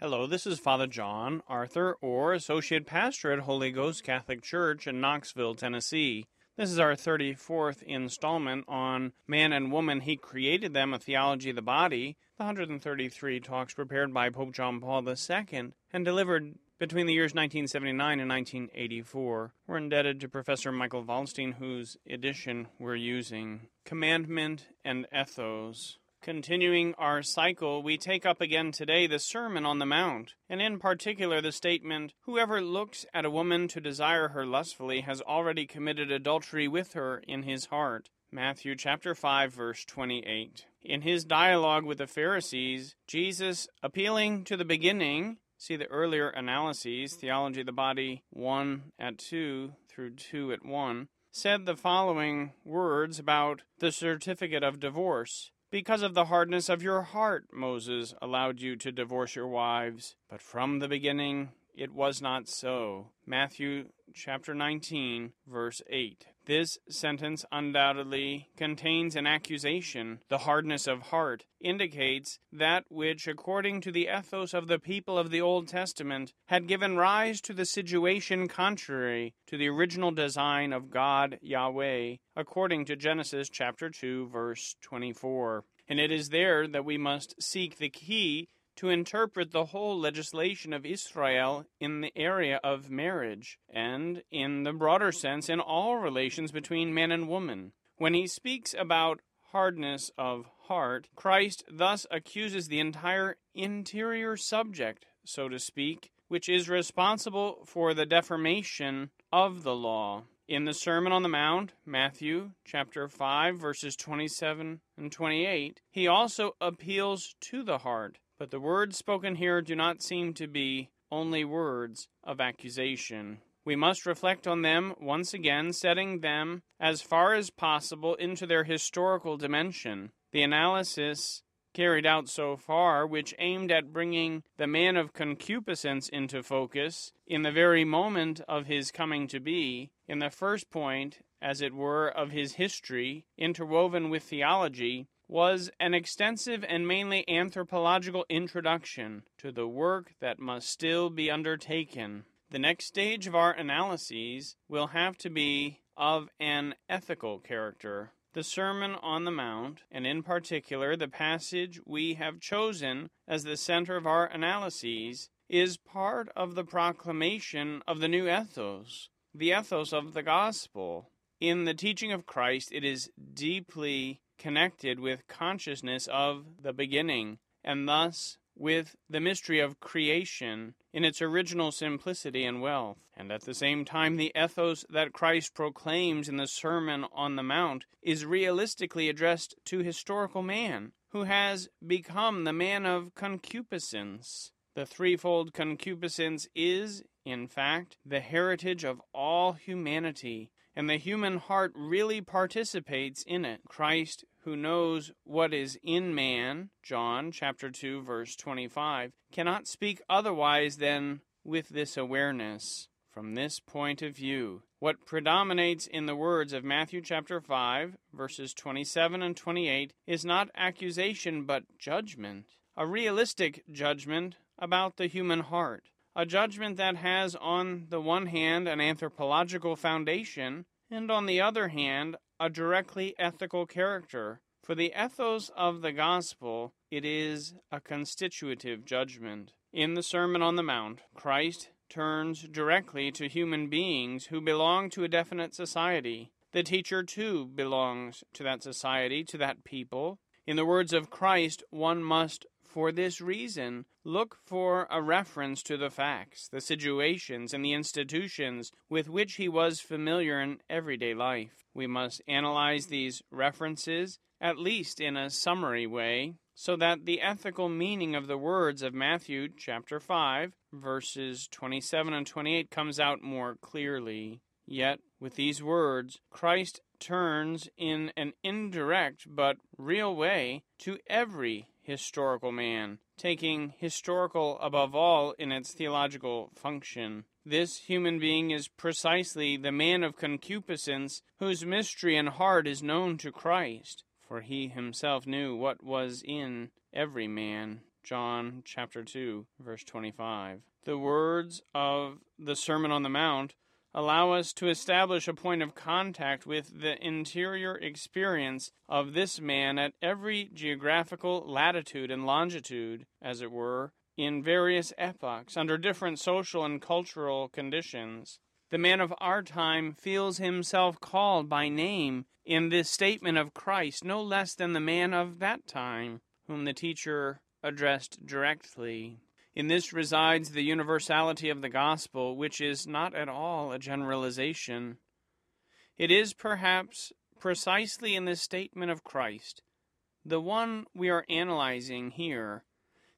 Hello, this is Father John Arthur, or Associate Pastor at Holy Ghost Catholic Church in Knoxville, Tennessee. This is our 34th installment on Man and Woman. He created them, a theology of the body. The 133 talks prepared by Pope John Paul II and delivered between the years 1979 and 1984. We're indebted to Professor Michael Waldstein, whose edition we're using. Commandment and Ethos. Continuing our cycle, we take up again today the Sermon on the Mount, and in particular the statement, Whoever looks at a woman to desire her lustfully has already committed adultery with her in his heart. Matthew chapter 5 verse 28. In his dialogue with the Pharisees, Jesus appealing to the beginning, see the earlier analyses, Theology of the Body 1 at 2 through 2 at 1, said the following words about the certificate of divorce. Because of the hardness of your heart, Moses allowed you to divorce your wives. But from the beginning it was not so. Matthew chapter 19, verse 8. This sentence undoubtedly contains an accusation. The hardness of heart indicates that which, according to the ethos of the people of the Old Testament, had given rise to the situation contrary to the original design of God Yahweh, according to Genesis chapter 2, verse 24. And it is there that we must seek the key to interpret the whole legislation of Israel in the area of marriage, and in the broader sense in all relations between man and woman. When he speaks about hardness of heart, Christ thus accuses the entire interior subject, so to speak, which is responsible for the deformation of the law. In the Sermon on the Mount, Matthew chapter 5 verses 27 and 28, he also appeals to the heart but the words spoken here do not seem to be only words of accusation. We must reflect on them once again, setting them as far as possible into their historical dimension. The analysis carried out so far, which aimed at bringing the man of concupiscence into focus in the very moment of his coming to be, in the first point, as it were, of his history, interwoven with theology, was an extensive and mainly anthropological introduction to the work that must still be undertaken. The next stage of our analyses will have to be of an ethical character. The Sermon on the Mount, and in particular the passage we have chosen as the center of our analyses, is part of the proclamation of the new ethos, the ethos of the gospel. In the teaching of Christ, it is deeply connected with consciousness of the beginning, and thus with the mystery of creation in its original simplicity and wealth. And at the same time, the ethos that Christ proclaims in the Sermon on the Mount is realistically addressed to historical man, who has become the man of concupiscence. The threefold concupiscence is, in fact, the heritage of all humanity, and the human heart really participates in it. Christ, who knows what is in man, John chapter 2 verse 25, cannot speak otherwise than with this awareness. From this point of view, what predominates in the words of Matthew chapter 5 verses 27 and 28 is not accusation but judgment, a realistic judgment about the human heart a judgment that has, on the one hand, an anthropological foundation, and on the other hand, a directly ethical character. For the ethos of the gospel, it is a constitutive judgment. In the Sermon on the Mount, Christ turns directly to human beings who belong to a definite society. The teacher, too, belongs to that society, to that people. In the words of Christ, one must for this reason, look for a reference to the facts, the situations, and the institutions with which he was familiar in everyday life. We must analyze these references, at least in a summary way, so that the ethical meaning of the words of Matthew chapter 5, verses 27 and 28 comes out more clearly. Yet, with these words, Christ turns in an indirect but real way to every historical man, taking historical above all in its theological function. This human being is precisely the man of concupiscence whose mystery and heart is known to Christ, for he himself knew what was in every man. John chapter 2, verse 25. The words of the Sermon on the Mount allow us to establish a point of contact with the interior experience of this man at every geographical latitude and longitude, as it were, in various epochs, under different social and cultural conditions. The man of our time feels himself called by name in this statement of Christ no less than the man of that time, whom the teacher addressed directly. In this resides the universality of the gospel, which is not at all a generalization. It is perhaps precisely in this statement of Christ, the one we are analyzing here,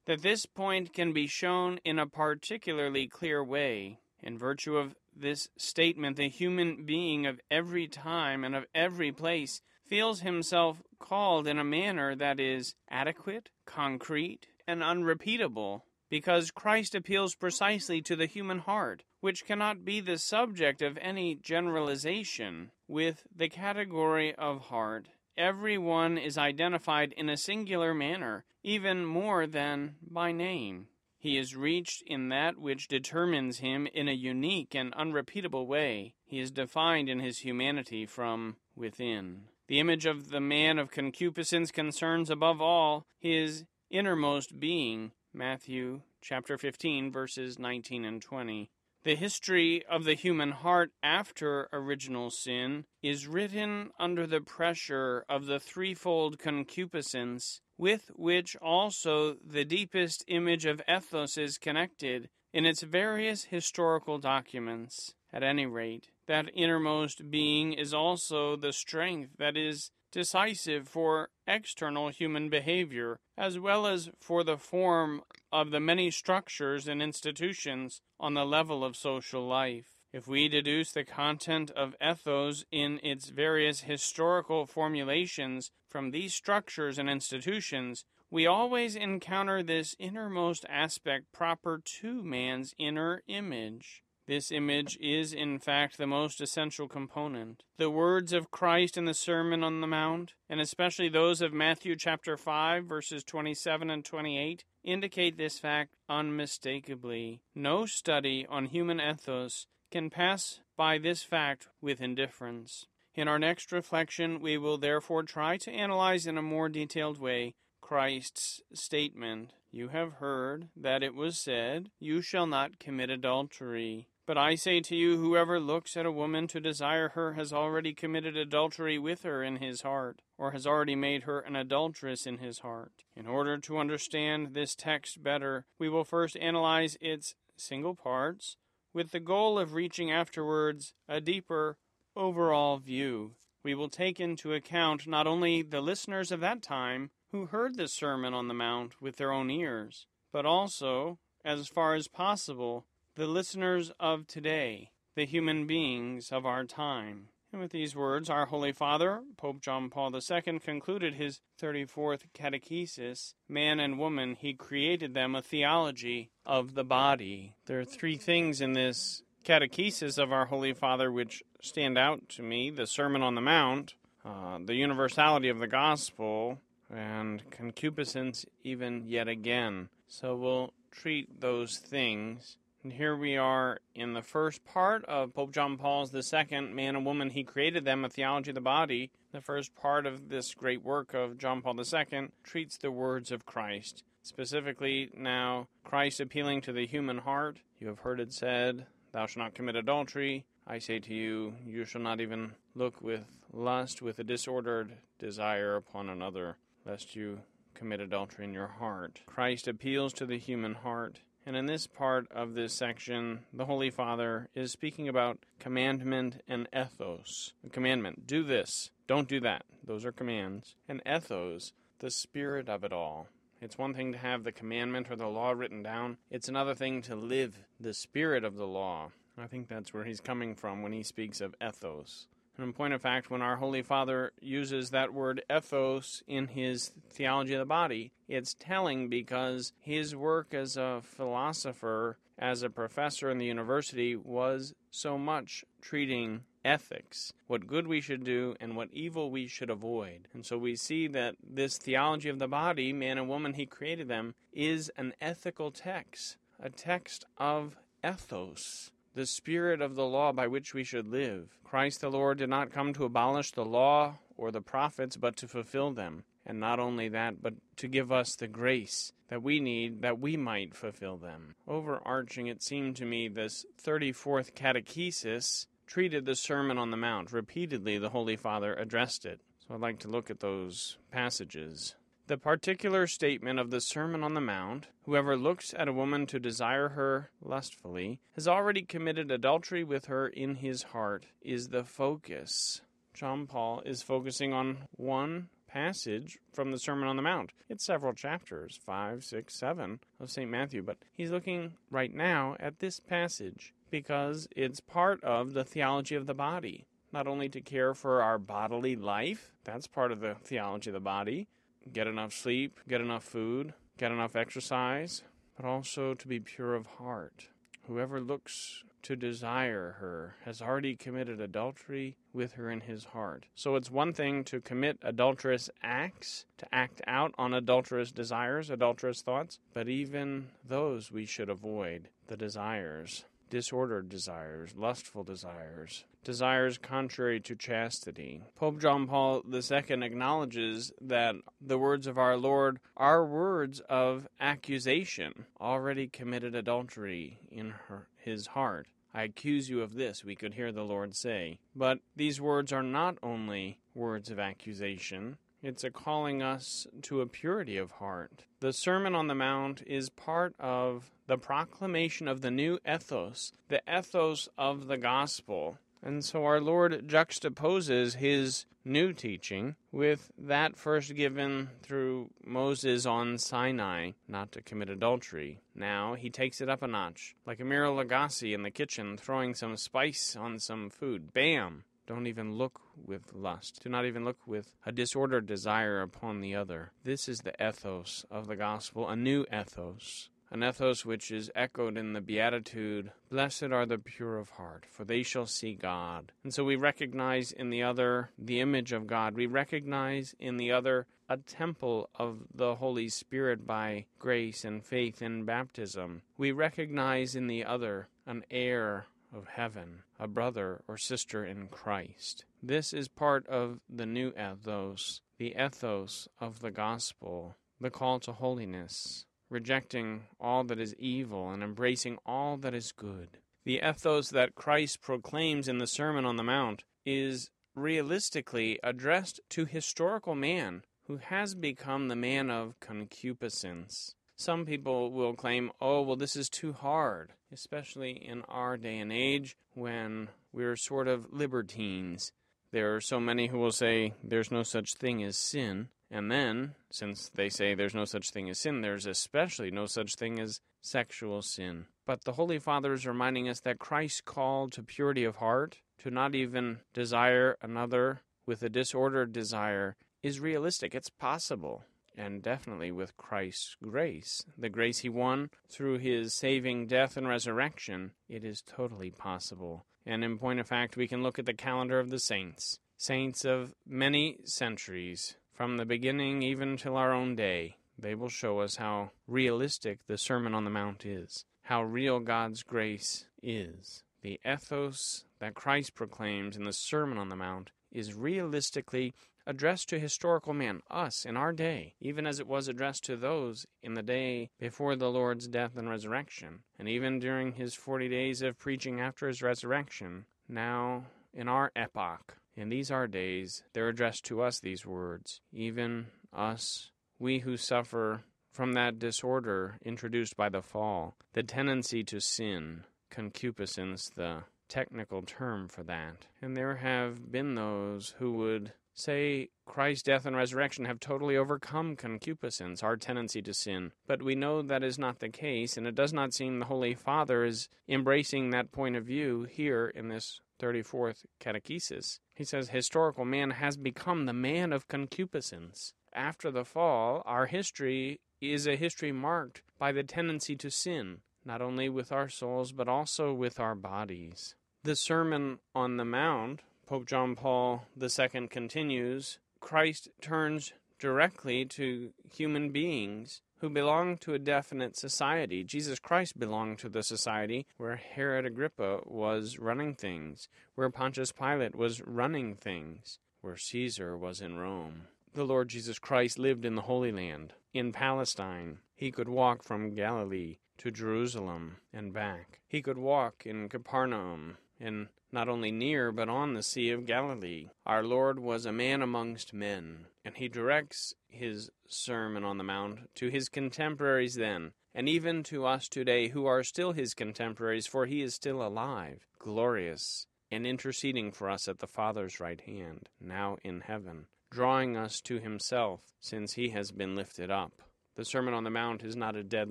that this point can be shown in a particularly clear way. In virtue of this statement, the human being of every time and of every place feels himself called in a manner that is adequate, concrete, and unrepeatable, because Christ appeals precisely to the human heart, which cannot be the subject of any generalization. With the category of heart, every one is identified in a singular manner, even more than by name. He is reached in that which determines him in a unique and unrepeatable way. He is defined in his humanity from within. The image of the man of concupiscence concerns above all his innermost being. Matthew chapter 15 verses 19 and 20. The history of the human heart after original sin is written under the pressure of the threefold concupiscence with which also the deepest image of ethos is connected in its various historical documents. At any rate, that innermost being is also the strength that is decisive for external human behavior, as well as for the form of the many structures and institutions on the level of social life. If we deduce the content of ethos in its various historical formulations from these structures and institutions, we always encounter this innermost aspect proper to man's inner image. This image is, in fact, the most essential component. The words of Christ in the Sermon on the Mount, and especially those of Matthew chapter 5, verses 27 and 28, indicate this fact unmistakably. No study on human ethos can pass by this fact with indifference. In our next reflection, we will therefore try to analyze in a more detailed way Christ's statement You have heard that it was said, You shall not commit adultery. But I say to you, whoever looks at a woman to desire her has already committed adultery with her in his heart, or has already made her an adulteress in his heart. In order to understand this text better, we will first analyze its single parts, with the goal of reaching afterwards a deeper overall view. We will take into account not only the listeners of that time who heard the Sermon on the Mount with their own ears, but also, as far as possible, the listeners of today, the human beings of our time. And with these words, our Holy Father, Pope John Paul II, concluded his 34th catechesis Man and woman, he created them a theology of the body. There are three things in this catechesis of our Holy Father which stand out to me the Sermon on the Mount, uh, the universality of the gospel, and concupiscence, even yet again. So we'll treat those things and here we are in the first part of Pope John Paul's II, Man and Woman, He Created Them, a Theology of the Body. The first part of this great work of John Paul II treats the words of Christ. Specifically, now, Christ appealing to the human heart. You have heard it said, Thou shalt not commit adultery. I say to you, you shall not even look with lust, with a disordered desire upon another, lest you commit adultery in your heart. Christ appeals to the human heart. And in this part of this section, the Holy Father is speaking about commandment and ethos. The commandment, do this, don't do that. Those are commands. And ethos, the spirit of it all. It's one thing to have the commandment or the law written down, it's another thing to live the spirit of the law. I think that's where he's coming from when he speaks of ethos. In point of fact, when our Holy Father uses that word ethos in his theology of the body, it's telling because his work as a philosopher, as a professor in the university, was so much treating ethics, what good we should do and what evil we should avoid. And so we see that this theology of the body, man and woman, he created them, is an ethical text, a text of ethos, the spirit of the law by which we should live. Christ the Lord did not come to abolish the law or the prophets, but to fulfill them. And not only that, but to give us the grace that we need that we might fulfill them. Overarching, it seemed to me, this 34th catechesis treated the Sermon on the Mount. Repeatedly, the Holy Father addressed it. So I'd like to look at those passages. The particular statement of the Sermon on the Mount whoever looks at a woman to desire her lustfully has already committed adultery with her in his heart, is the focus. John Paul is focusing on one passage from the Sermon on the Mount. It's several chapters, five, six, seven of St. Matthew, but he's looking right now at this passage because it's part of the theology of the body. Not only to care for our bodily life, that's part of the theology of the body, get enough sleep, get enough food, get enough exercise, but also to be pure of heart. Whoever looks to desire her has already committed adultery with her in his heart. So it's one thing to commit adulterous acts, to act out on adulterous desires, adulterous thoughts, but even those we should avoid, the desires disordered desires, lustful desires, desires contrary to chastity. Pope John Paul II acknowledges that the words of our Lord are words of accusation, already committed adultery in her, his heart. I accuse you of this, we could hear the Lord say. But these words are not only words of accusation, it's a calling us to a purity of heart. The Sermon on the Mount is part of the proclamation of the new ethos, the ethos of the gospel. And so our Lord juxtaposes his new teaching with that first given through Moses on Sinai, not to commit adultery. Now he takes it up a notch, like Emeril Lagasse in the kitchen throwing some spice on some food. Bam! Don't even look with lust. Do not even look with a disordered desire upon the other. This is the ethos of the gospel, a new ethos. An ethos which is echoed in the Beatitude Blessed are the pure of heart, for they shall see God. And so we recognize in the other the image of God. We recognize in the other a temple of the Holy Spirit by grace and faith in baptism. We recognize in the other an heir of heaven, a brother or sister in Christ. This is part of the new ethos, the ethos of the gospel, the call to holiness, rejecting all that is evil and embracing all that is good. The ethos that Christ proclaims in the Sermon on the Mount is realistically addressed to historical man who has become the man of concupiscence. Some people will claim, oh, well, this is too hard, especially in our day and age when we're sort of libertines. There are so many who will say there's no such thing as sin. And then, since they say there's no such thing as sin, there's especially no such thing as sexual sin. But the Holy Father is reminding us that Christ called to purity of heart, to not even desire another with a disordered desire, is realistic. It's possible and definitely with Christ's grace, the grace he won through his saving death and resurrection, it is totally possible. And in point of fact, we can look at the calendar of the saints, saints of many centuries, from the beginning even till our own day. They will show us how realistic the Sermon on the Mount is, how real God's grace is. The ethos that Christ proclaims in the Sermon on the Mount is realistically addressed to historical man, us, in our day, even as it was addressed to those in the day before the Lord's death and resurrection, and even during his forty days of preaching after his resurrection. Now, in our epoch, in these our days, they're addressed to us, these words, even us, we who suffer from that disorder introduced by the fall, the tendency to sin, concupiscence, the technical term for that. And there have been those who would say Christ's death and resurrection have totally overcome concupiscence, our tendency to sin. But we know that is not the case, and it does not seem the Holy Father is embracing that point of view here in this 34th catechesis. He says historical man has become the man of concupiscence. After the fall, our history is a history marked by the tendency to sin, not only with our souls, but also with our bodies. The Sermon on the Mount, Pope John Paul II continues, Christ turns directly to human beings who belong to a definite society. Jesus Christ belonged to the society where Herod Agrippa was running things, where Pontius Pilate was running things, where Caesar was in Rome. The Lord Jesus Christ lived in the Holy Land, in Palestine. He could walk from Galilee to Jerusalem and back. He could walk in Capernaum and not only near but on the Sea of Galilee. Our Lord was a man amongst men, and he directs his Sermon on the Mount to his contemporaries then, and even to us today who are still his contemporaries, for he is still alive, glorious, and interceding for us at the Father's right hand, now in heaven, drawing us to himself, since he has been lifted up. The Sermon on the Mount is not a dead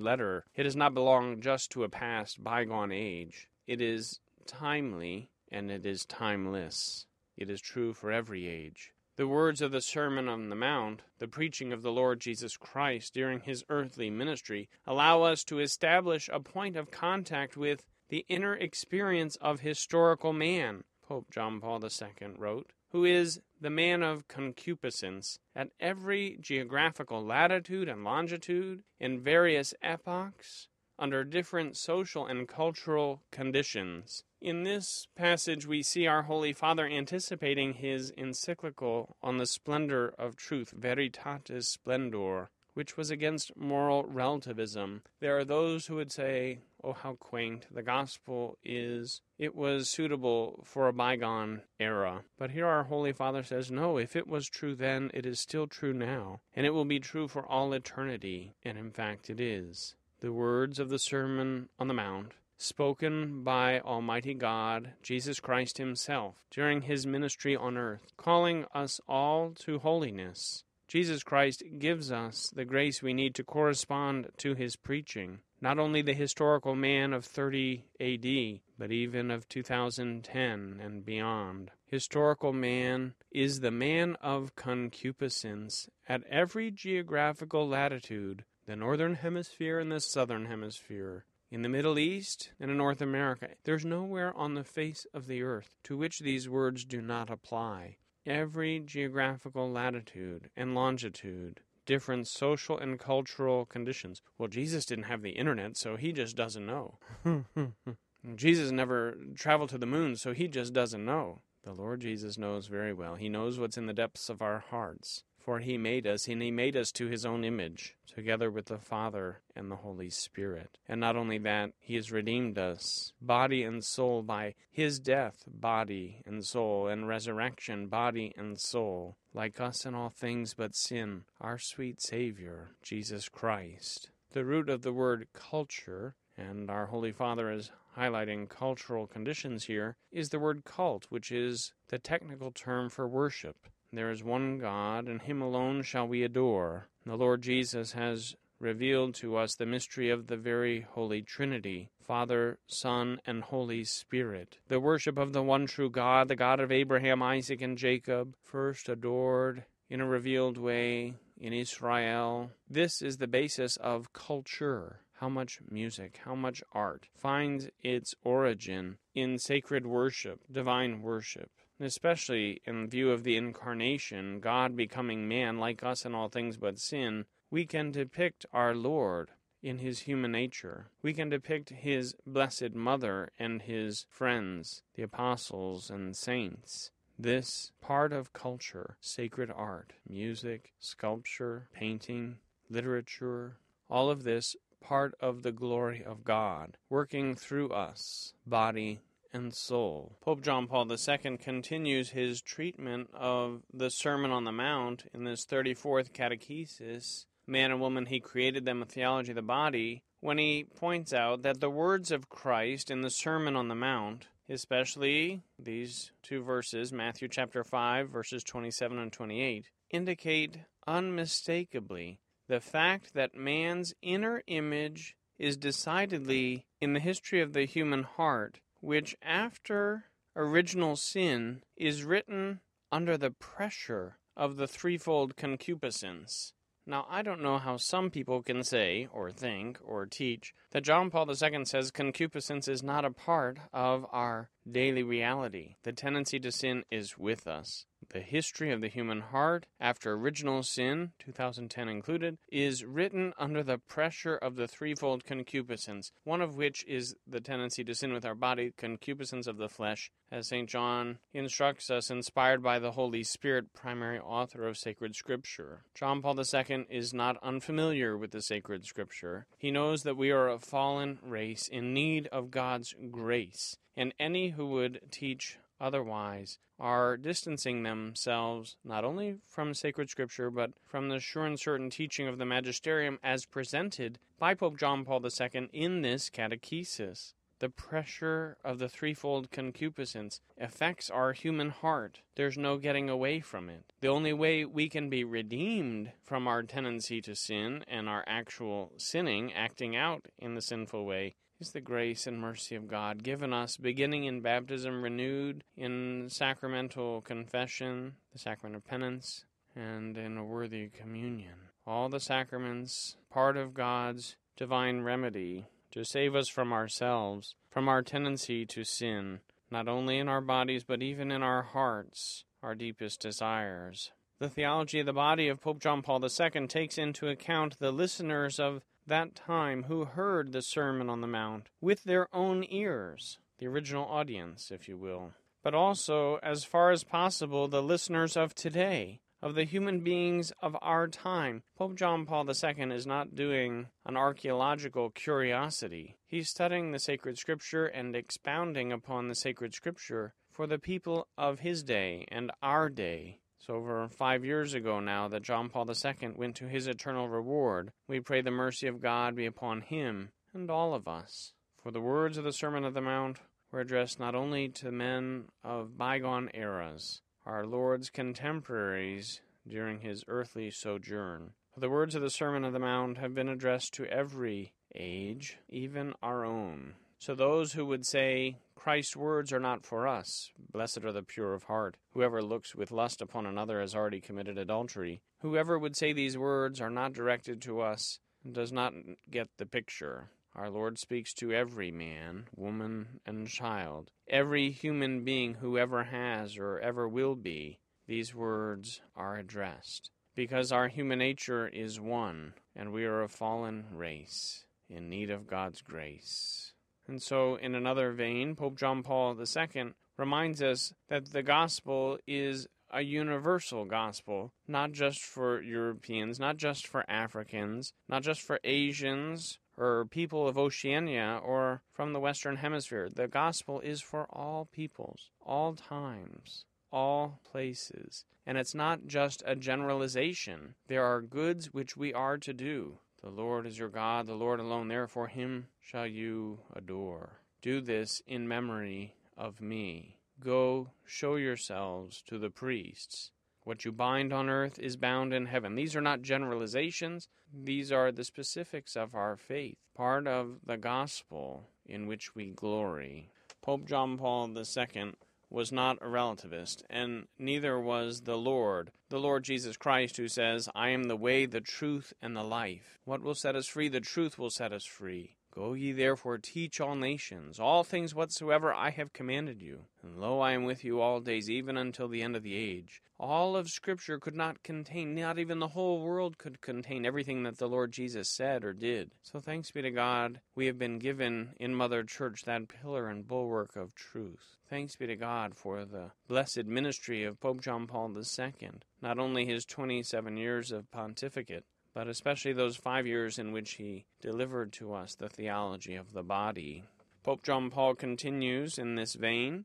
letter. It does not belong just to a past, bygone age. It is timely and it is timeless. It is true for every age. The words of the Sermon on the Mount, the preaching of the Lord Jesus Christ during his earthly ministry, allow us to establish a point of contact with the inner experience of historical man, Pope John Paul II wrote, who is the man of concupiscence at every geographical latitude and longitude, in various epochs, under different social and cultural conditions. In this passage, we see our Holy Father anticipating his encyclical on the splendor of truth, Veritatis Splendor, which was against moral relativism. There are those who would say, Oh, how quaint the gospel is. It was suitable for a bygone era. But here our Holy Father says, No, if it was true then, it is still true now, and it will be true for all eternity. And in fact, it is the words of the Sermon on the Mount, spoken by Almighty God, Jesus Christ Himself, during His ministry on earth, calling us all to holiness. Jesus Christ gives us the grace we need to correspond to His preaching, not only the historical man of 30 AD, but even of 2010 and beyond. Historical man is the man of concupiscence at every geographical latitude the northern hemisphere and the southern hemisphere, in the Middle East and in North America. There's nowhere on the face of the earth to which these words do not apply. Every geographical latitude and longitude, different social and cultural conditions. Well, Jesus didn't have the internet, so he just doesn't know. Jesus never traveled to the moon, so he just doesn't know. The Lord Jesus knows very well. He knows what's in the depths of our hearts. For he made us, and he made us to his own image, together with the Father and the Holy Spirit. And not only that, he has redeemed us, body and soul, by his death, body and soul, and resurrection, body and soul, like us in all things but sin, our sweet Savior, Jesus Christ. The root of the word culture, and our Holy Father is highlighting cultural conditions here, is the word cult, which is the technical term for worship. There is one God, and him alone shall we adore. The Lord Jesus has revealed to us the mystery of the very Holy Trinity Father, Son, and Holy Spirit. The worship of the one true God, the God of Abraham, Isaac, and Jacob, first adored in a revealed way in Israel. This is the basis of culture. How much music, how much art finds its origin in sacred worship, divine worship especially in view of the incarnation, God becoming man like us in all things but sin, we can depict our Lord in his human nature. We can depict his blessed mother and his friends, the apostles and saints. This part of culture, sacred art, music, sculpture, painting, literature, all of this part of the glory of God, working through us, body and soul. Pope John Paul II continues his treatment of the Sermon on the Mount in this 34th catechesis, Man and Woman He Created Them, a Theology of the Body, when he points out that the words of Christ in the Sermon on the Mount, especially these two verses, Matthew chapter 5, verses 27 and 28, indicate unmistakably the fact that man's inner image is decidedly, in the history of the human heart, which after original sin is written under the pressure of the threefold concupiscence. Now, I don't know how some people can say, or think, or teach that John Paul II says concupiscence is not a part of our daily reality. The tendency to sin is with us. The history of the human heart after original sin, 2010 included, is written under the pressure of the threefold concupiscence, one of which is the tendency to sin with our body, concupiscence of the flesh, as St. John instructs us, inspired by the Holy Spirit, primary author of sacred scripture. John Paul II is not unfamiliar with the sacred scripture. He knows that we are a fallen race in need of God's grace, and any who would teach otherwise are distancing themselves not only from sacred scripture but from the sure and certain teaching of the magisterium as presented by Pope John Paul II in this catechesis. The pressure of the threefold concupiscence affects our human heart. There's no getting away from it. The only way we can be redeemed from our tendency to sin and our actual sinning, acting out in the sinful way, is the grace and mercy of God given us, beginning in baptism, renewed in sacramental confession, the sacrament of penance, and in a worthy communion. All the sacraments, part of God's divine remedy to save us from ourselves, from our tendency to sin, not only in our bodies, but even in our hearts, our deepest desires. The theology of the body of Pope John Paul II takes into account the listeners of that time who heard the Sermon on the Mount with their own ears, the original audience, if you will, but also, as far as possible, the listeners of today, of the human beings of our time. Pope John Paul II is not doing an archaeological curiosity. He's studying the sacred scripture and expounding upon the sacred scripture for the people of his day and our day. It's over five years ago now that John Paul II went to his eternal reward. We pray the mercy of God be upon him and all of us. For the words of the Sermon of the Mount were addressed not only to men of bygone eras, our Lord's contemporaries during his earthly sojourn. The words of the Sermon of the Mount have been addressed to every age, even our own. So those who would say, Christ's words are not for us, blessed are the pure of heart, whoever looks with lust upon another has already committed adultery, whoever would say these words are not directed to us, does not get the picture. Our Lord speaks to every man, woman, and child, every human being who ever has or ever will be. These words are addressed. Because our human nature is one, and we are a fallen race in need of God's grace. And so, in another vein, Pope John Paul II reminds us that the gospel is a universal gospel, not just for Europeans, not just for Africans, not just for Asians or people of Oceania or from the Western Hemisphere. The gospel is for all peoples, all times, all places. And it's not just a generalization. There are goods which we are to do. The Lord is your God, the Lord alone, therefore him shall you adore. Do this in memory of me. Go show yourselves to the priests. What you bind on earth is bound in heaven. These are not generalizations, these are the specifics of our faith, part of the gospel in which we glory. Pope John Paul II was not a relativist, and neither was the Lord, the Lord Jesus Christ, who says, I am the way, the truth, and the life. What will set us free? The truth will set us free. Go ye therefore teach all nations, all things whatsoever I have commanded you. And lo, I am with you all days, even until the end of the age. All of Scripture could not contain, not even the whole world could contain everything that the Lord Jesus said or did. So thanks be to God, we have been given in Mother Church that pillar and bulwark of truth. Thanks be to God for the blessed ministry of Pope John Paul II, not only his 27 years of pontificate, but especially those five years in which he delivered to us the theology of the body. Pope John Paul continues in this vein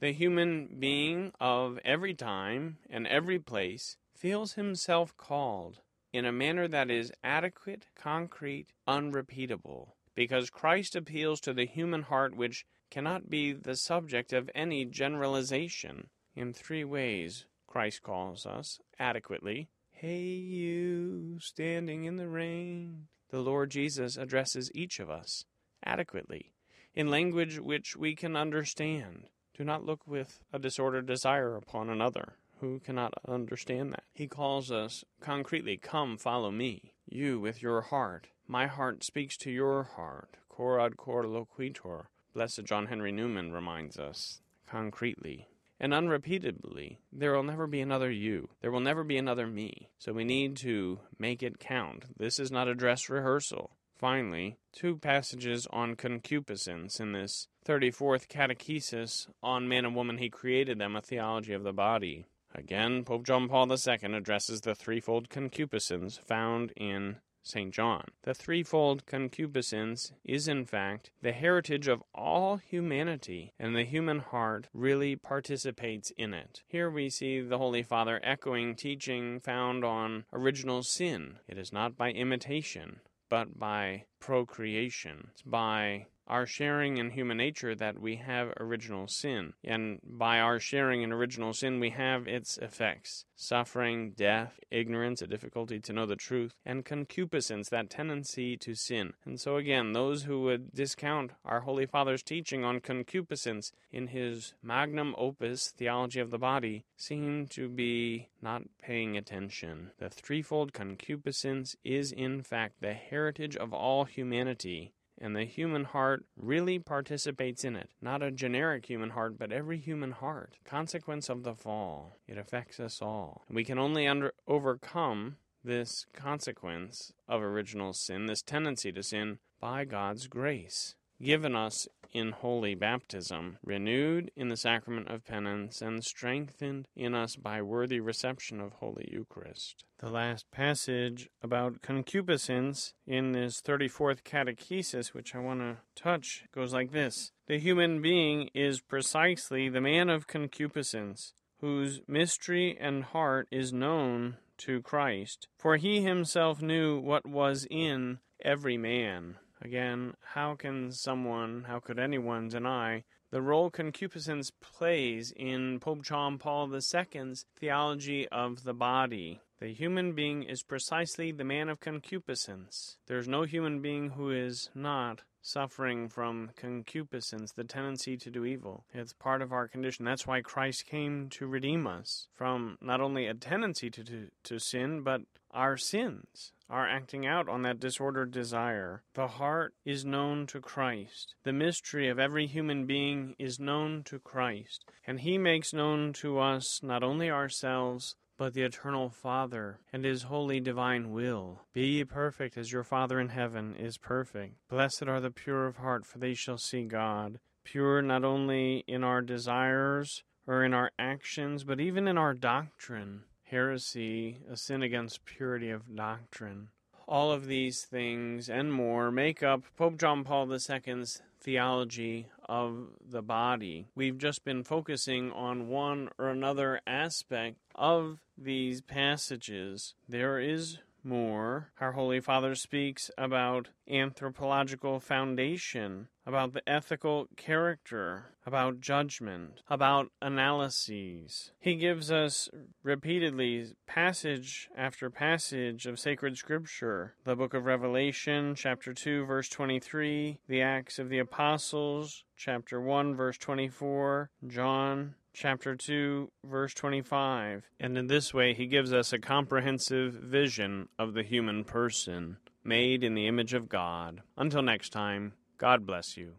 The human being of every time and every place feels himself called in a manner that is adequate, concrete, unrepeatable, because Christ appeals to the human heart which cannot be the subject of any generalization. In three ways, Christ calls us adequately Hey, you standing in the rain. The Lord Jesus addresses each of us adequately, in language which we can understand. Do not look with a disordered desire upon another who cannot understand that. He calls us concretely, Come, follow me. You with your heart. My heart speaks to your heart. Cor ad cor loquitur. Blessed John Henry Newman reminds us concretely and unrepeatably. There will never be another you. There will never be another me. So we need to make it count. This is not a dress rehearsal. Finally, two passages on concupiscence in this 34th catechesis on man and woman he created them, a theology of the body. Again, Pope John Paul II addresses the threefold concupiscence found in St. John. The threefold concupiscence is, in fact, the heritage of all humanity, and the human heart really participates in it. Here we see the Holy Father echoing teaching found on original sin. It is not by imitation, but by procreation. It's by our sharing in human nature that we have original sin. And by our sharing in original sin, we have its effects suffering, death, ignorance, a difficulty to know the truth, and concupiscence, that tendency to sin. And so, again, those who would discount our Holy Father's teaching on concupiscence in his magnum opus, Theology of the Body, seem to be not paying attention. The threefold concupiscence is, in fact, the heritage of all humanity and the human heart really participates in it. Not a generic human heart, but every human heart. Consequence of the fall. It affects us all. We can only under- overcome this consequence of original sin, this tendency to sin, by God's grace given us in holy baptism, renewed in the sacrament of penance, and strengthened in us by worthy reception of Holy Eucharist. The last passage about concupiscence in this 34th catechesis, which I want to touch, goes like this The human being is precisely the man of concupiscence, whose mystery and heart is known to Christ, for he himself knew what was in every man Again, how can someone, how could anyone deny the role concupiscence plays in Pope John Paul II's theology of the body? The human being is precisely the man of concupiscence. There's no human being who is not suffering from concupiscence, the tendency to do evil. It's part of our condition. That's why Christ came to redeem us from not only a tendency to, to, to sin, but our sins are acting out on that disordered desire. The heart is known to Christ. The mystery of every human being is known to Christ, and He makes known to us not only ourselves, but the eternal Father and His holy divine will. Be ye perfect as your Father in heaven is perfect. Blessed are the pure of heart, for they shall see God. Pure not only in our desires or in our actions, but even in our doctrine heresy, a sin against purity of doctrine. All of these things and more make up Pope John Paul II's theology of the body. We've just been focusing on one or another aspect of these passages. There is more. Our Holy Father speaks about anthropological foundation, about the ethical character, about judgment, about analyses. He gives us repeatedly passage after passage of sacred scripture. The book of Revelation, chapter 2, verse 23, the Acts of the Apostles, chapter 1, verse 24, John chapter 2, verse 25. And in this way, he gives us a comprehensive vision of the human person, made in the image of God. Until next time, God bless you.